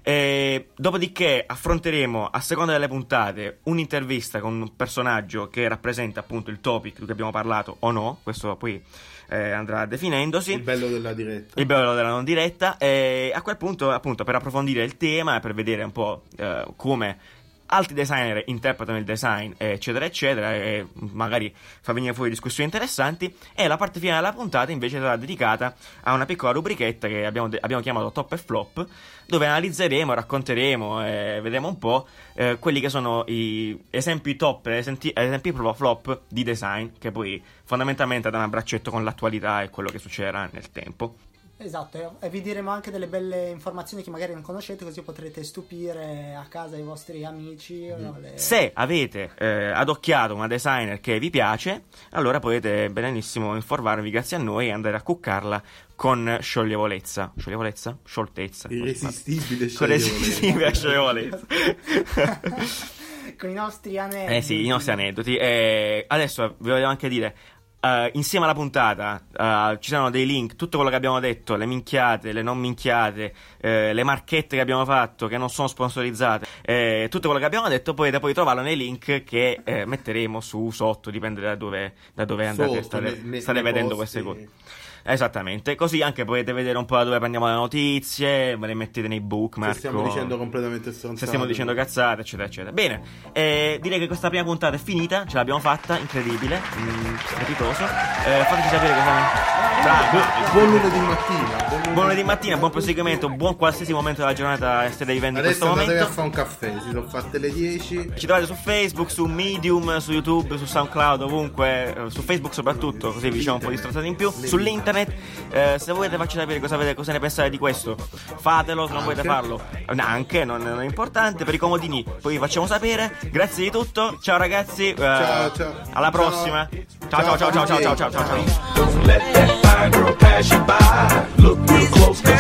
Speaker 1: Eh, dopodiché affronteremo a seconda delle puntate un'intervista con un personaggio che rappresenta appunto il topic di cui abbiamo parlato o no, questo poi eh, andrà definendosi.
Speaker 2: Il bello della diretta.
Speaker 1: Il bello della non diretta. E a quel punto, appunto, per approfondire il tema e per vedere un po' eh, come altri designer interpretano il design, eccetera, eccetera, e magari fa venire fuori discussioni interessanti. E la parte finale della puntata invece sarà dedicata a una piccola rubrichetta che abbiamo, de- abbiamo chiamato Top e Flop, dove analizzeremo, racconteremo e vedremo un po' eh, quelli che sono i esempi top esempi, esempi proprio flop di design, che poi fondamentalmente danno a braccetto con l'attualità e quello che succederà nel tempo.
Speaker 3: Esatto, e vi diremo anche delle belle informazioni che magari non conoscete, così potrete stupire a casa i vostri amici. o le-
Speaker 1: Se avete eh, adocchiato una designer che vi piace, allora potete benissimo informarvi grazie a noi e andare a cuccarla con scioglievolezza. Scioglievolezza? Scioltezza.
Speaker 2: Irresistibile
Speaker 1: Con irresistibile scioglievolezza.
Speaker 3: Con i nostri aneddoti.
Speaker 1: Eh sì, i nostri aneddoti. E adesso vi volevo anche dire. Eh, insieme alla puntata eh, ci saranno dei link, tutto quello che abbiamo detto, le minchiate, le non minchiate, eh, le marchette che abbiamo fatto che non sono sponsorizzate, eh, tutto quello che abbiamo detto potete poi trovarlo nei link che eh, metteremo su sotto, dipende da dove, da dove andate,
Speaker 2: Sotto,
Speaker 1: state,
Speaker 2: ne- ne-
Speaker 1: state
Speaker 2: nei
Speaker 1: vedendo
Speaker 2: posti.
Speaker 1: queste cose. Esattamente, così anche potete vedere un po' da dove prendiamo le notizie, ve le mettete nei bookmark.
Speaker 2: Se stiamo dicendo completamente stronzate.
Speaker 1: se stiamo dicendo cazzate, eccetera, eccetera. Bene, eh, direi che questa prima puntata è finita, ce l'abbiamo fatta, incredibile, mm, strepitoso. Eh, fateci sapere cosa.
Speaker 2: Buon lunedì mattina.
Speaker 1: Buon lunedì mattina, buon proseguimento, buon qualsiasi momento della giornata state vivendo in questo
Speaker 2: Adesso andatevi a
Speaker 1: momento.
Speaker 2: fare un caffè, si sono fatte le 10.
Speaker 1: Ci trovate su Facebook, su Medium, su YouTube, su SoundCloud, ovunque, eh, su Facebook soprattutto, così vi diciamo un po' di stronzate in più. Sull'internet, eh, se volete farci sapere cosa, avete- cosa ne pensate di questo, fatelo, se non volete farlo, eh, anche, non, non è importante, per i comodini, poi vi facciamo sapere. Grazie di tutto, ciao ragazzi, eh,
Speaker 2: Ciao, ciao.
Speaker 1: alla prossima. Ciao ciao ciao ciao ciao ciao ciao ciao. ciao.